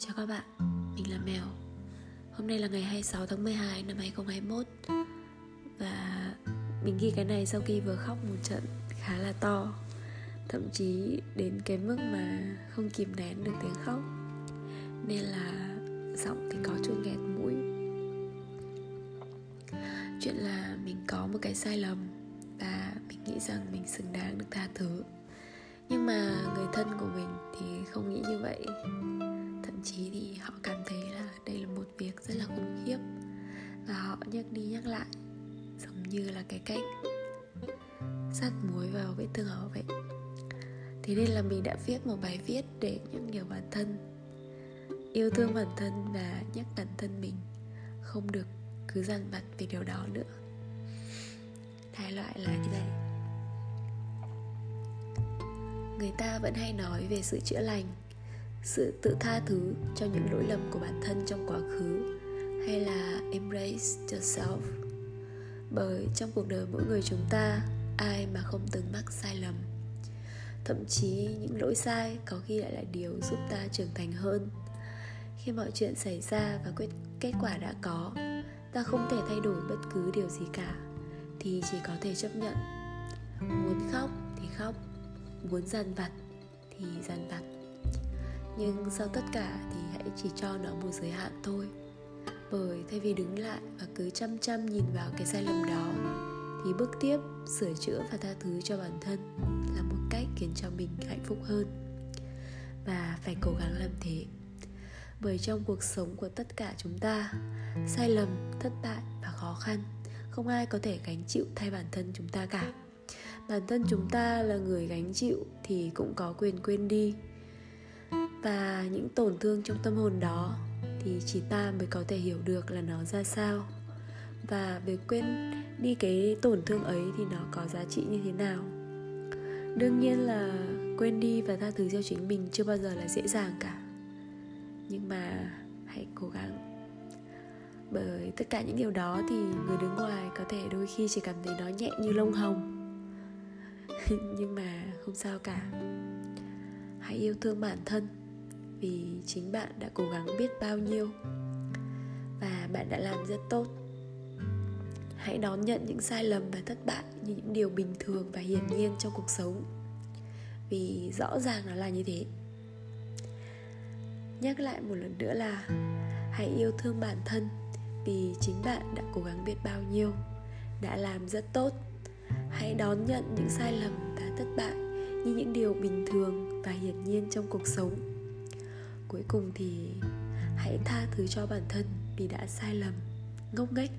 Chào các bạn, mình là Mèo. Hôm nay là ngày 26 tháng 12 năm 2021 Và mình ghi cái này sau khi vừa khóc một trận khá là to. Thậm chí đến cái mức mà không kìm nén được tiếng khóc. Nên là giọng thì có chút nghẹt mũi. Chuyện là mình có một cái sai lầm Và mình nghĩ rằng mình xứng đáng được tha thứ. Nhưng mà người thân của mình thì không nghĩ như vậy thậm chí thì họ cảm thấy là đây là một việc rất là khủng khiếp. Và họ nhắc đi nhắc lại, giống như là cái cách sát muối vào vết thương hở vậy. Thế nên là mình đã viết một bài viết để nhắc nhở bản thân, yêu thương bản thân và nhắc bản thân mình không được cứ dằn vặt về điều đó nữa. Đại loại là như này người ta vẫn hay nói về sự chữa lành sự tự tha thứ cho những lỗi lầm của bản thân trong quá khứ, hay là embrace yourself? Bởi trong cuộc đời mỗi người chúng ta, ai mà không từng mắc sai lầm? Thậm chí những lỗi sai có khi lại là điều giúp ta trưởng thành hơn. Khi mọi chuyện xảy ra và quyết, kết quả đã có, ta không thể thay đổi bất cứ điều gì cả, thì chỉ có thể chấp nhận. Muốn khóc thì khóc, muốn dằn vặt thì dằn vặt nhưng sau tất cả thì hãy chỉ cho nó một giới hạn thôi. Bởi thay vì đứng lại và cứ chăm chăm nhìn vào cái sai lầm đó, thì bước tiếp, sửa chữa và tha thứ cho bản thân là một cách khiến cho mình hạnh phúc hơn. Và phải cố gắng làm thế. Bởi trong cuộc sống của tất cả chúng ta, sai lầm, thất bại và khó khăn, không ai có thể gánh chịu thay bản thân chúng ta cả. Bản thân chúng ta là người gánh chịu thì cũng có quyền quên đi và những tổn thương trong tâm hồn đó thì chỉ ta mới có thể hiểu được là nó ra sao. Và việc quên đi cái tổn thương ấy thì nó có giá trị như thế nào? Đương nhiên là quên đi và tha thứ cho chính mình chưa bao giờ là dễ dàng cả. Nhưng mà hãy cố gắng. Bởi tất cả những điều đó thì người đứng ngoài có thể đôi khi chỉ cảm thấy nó nhẹ như lông hồng. Nhưng mà không sao cả. Hãy yêu thương bản thân vì chính bạn đã cố gắng biết bao nhiêu. Và bạn đã làm rất tốt. Hãy đón nhận những sai lầm và thất bại như những điều bình thường và hiển nhiên trong cuộc sống. Vì rõ ràng nó là như thế. Nhắc lại một lần nữa là hãy yêu thương bản thân vì chính bạn đã cố gắng biết bao nhiêu, đã làm rất tốt. Hãy đón nhận những sai lầm và thất bại như những điều bình thường và hiển nhiên trong cuộc sống cuối cùng thì hãy tha thứ cho bản thân vì đã sai lầm, ngốc nghếch.